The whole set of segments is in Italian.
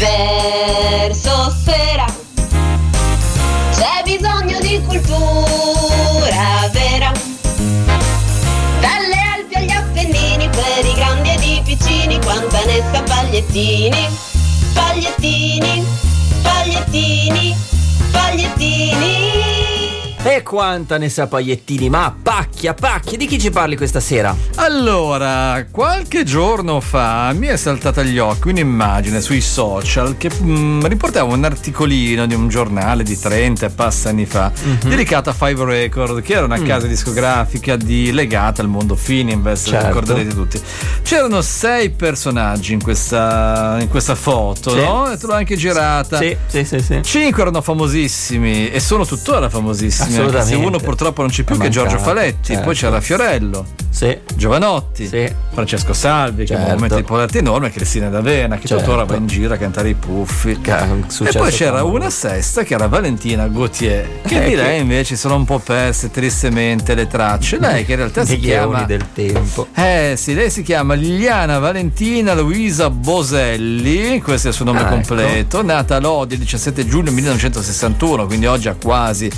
verso sera. E quanta ne sa Pagliettini, ma pacchia, pacchia, di chi ci parli questa sera? Allora, qualche giorno fa mi è saltata agli occhi un'immagine sui social che mm, riportava un articolino di un giornale di 30 e passa anni fa Mhm. dedicato a Five Record, che era una Mm. casa discografica di- legata al mondo Fininvest, Certo. ricorderete tutti. C'erano sei personaggi in questa, in questa foto, Sì. no? E te l'ho anche girata. Sì, sì, sì, sì. Cinque erano famosissimi e sono tuttora famosissimi. Anche se Assolutamente. uno purtroppo non c'è più, che Giorgio Faletti. certo. Poi c'era Fiorello, Sì. Giovanotti, Sì. Francesco Salvi, che è un Certo. momento di polarity enorme, Cristina D'Avena, che Certo. tuttora va in giro a cantare i puffi. Che E poi c'era una sesta che era Valentina Gautier, che Eh, di che- lei invece sono un po' perse tristemente le tracce. Lei che in realtà si chiama. del tempo. Eh sì, lei si chiama Liliana Valentina Luisa Boselli, questo è il suo nome Ah, ecco. completo, nata a Lodi il 17 giugno 1961, quindi oggi ha quasi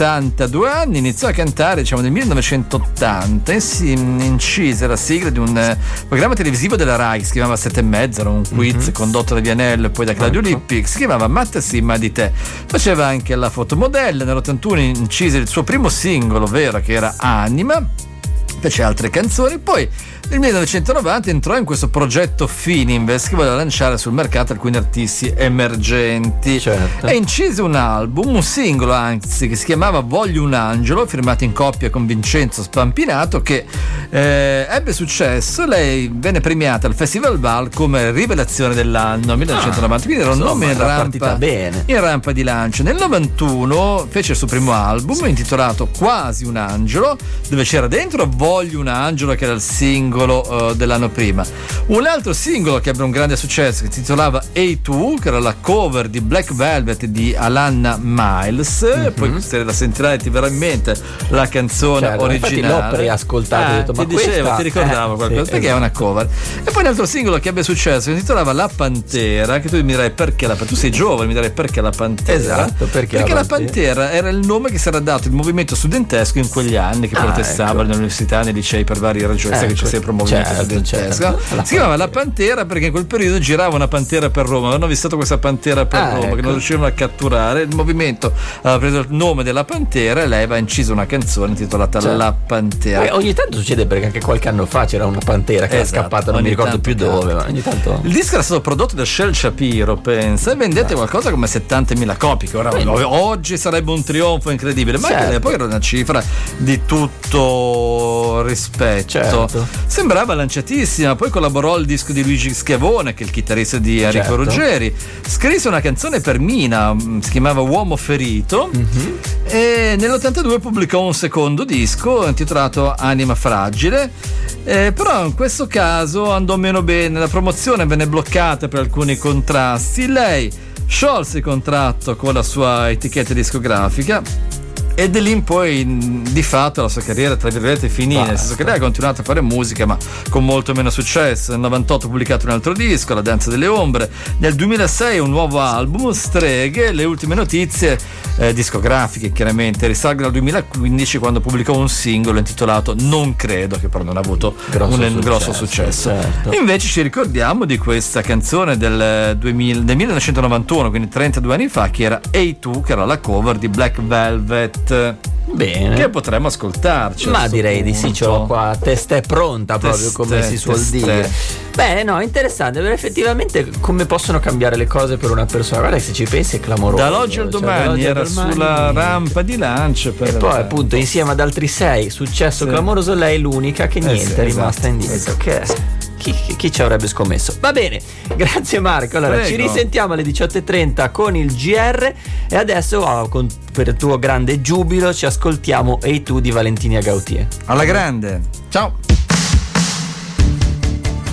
62 anni, iniziò a cantare diciamo nel 1980 e si incise la sigla di un eh, programma televisivo della RAI che si chiamava Sette e mezza, era un quiz condotto da Vianello e poi da Claudio Mhm. Ecco. Lippi, che si chiamava Matta sì ma di te. Faceva anche la fotomodella, nell'81 incise il suo primo singolo, vero, che era Anima fece altre canzoni, poi nel 1990 entrò in questo progetto Fininvest che voleva lanciare sul mercato alcuni artisti emergenti Certo. e incise un album, un singolo anzi, che si chiamava Voglio un angelo, firmato in coppia con Vincenzo Spampinato, che eh, ebbe successo. Lei venne premiata al Festival Val come rivelazione dell'anno 1990, quindi era un Ah, nome in rampa, in rampa di lancio. Nel 91 fece il suo primo album intitolato Quasi un angelo, dove c'era dentro Voglio un angelo, che era il singolo eh, dell'anno prima. Un altro singolo che ebbe un grande successo, che si titolava A2, che era la cover di Black Velvet di Alanna Miles. Mhm. Poi se la sentirai ti verrà in mente la canzone Certo, originale. l'ho preascoltata e ho Ah, detto, ti ma dicevo, questa- ti ricordavo eh, qualcosa, sì, perché è esatto. una cover. E poi un altro singolo che ebbe successo, che si titolava La Pantera, che tu mi dirai perché la Tu sei giovane, mi direi perché la Pantera. Esatto, perché la la Pantera? Pantera era il nome che si era dato il movimento studentesco in quegli anni che Ah, protestava ecco. nelle nei licei per varie ragioni, sai che Ecco, c'è sempre un movimento certo, studentesco. certo. Si chiamava La Pantera perché in quel periodo girava una pantera per Roma, avevano visto questa pantera per Ah, Roma che ecco. non riuscivano a catturare. Il movimento aveva preso il nome della pantera e lei aveva inciso una canzone intitolata Certo. La Pantera. Eh, ogni tanto succede perché anche qualche anno fa c'era una pantera che Esatto, era scappata, non mi ricordo più dove, ma ogni tanto. Il disco era stato prodotto da Shell Shapiro, pensa, e vendette qualcosa come 70.000 copie, che ora oggi sarebbe un trionfo incredibile, ma Certo. all'epoca era una cifra di tutto rispetto. Certo. Sembrava lanciatissima, poi collaborò al disco di Luigi Schiavone, che è il chitarrista di Enrico Certo. Ruggeri, scrisse una canzone per Mina, mh, si chiamava Uomo Ferito, Mhm. e nell'82 pubblicò un secondo disco intitolato Anima Fragile. eh, però in questo caso andò meno bene, la promozione venne bloccata per alcuni contrasti. Lei sciolse il contratto con la sua etichetta discografica. E da lì in poi di fatto la sua carriera tra virgolette finì, nel senso che lei ha continuato a fare musica ma con molto meno successo. Nel 98 ha pubblicato un altro disco, La danza delle ombre. Nel 2006 un nuovo album, Streghe. Le ultime notizie eh, discografiche chiaramente risalgono al 2015 quando pubblicò un singolo intitolato Non credo, che però non ha avuto Grosso un successo, grosso successo. certo. Invece ci ricordiamo di questa canzone del, 2000 del 1991, quindi 32 anni fa, che era A2, che era la cover di Black Velvet. Bene. Che potremmo ascoltarci. Ma direi di sì, punto. ce l'ho qua, testa è pronta proprio Teste, come si suol teste. dire. Bene, no, interessante, perché effettivamente come possono cambiare le cose per una persona? Guarda se ci pensi è clamoroso. Dall'oggi al cioè, domani era domani- sulla rampa di lancio. E poi appunto insieme ad altri sei, successo Sì. clamoroso, lei è l'unica che Eh niente, sì, è rimasta esatto, indietro. Che chi, chi- chi ci avrebbe scommesso? Va bene, grazie Marco. Allora Prego. ci risentiamo alle 18.30 con il GR e adesso oh, con- per il tuo grande giubilo ci ascoltiamo Ehi tu di Valentina Gautier. Alla grande. Ciao.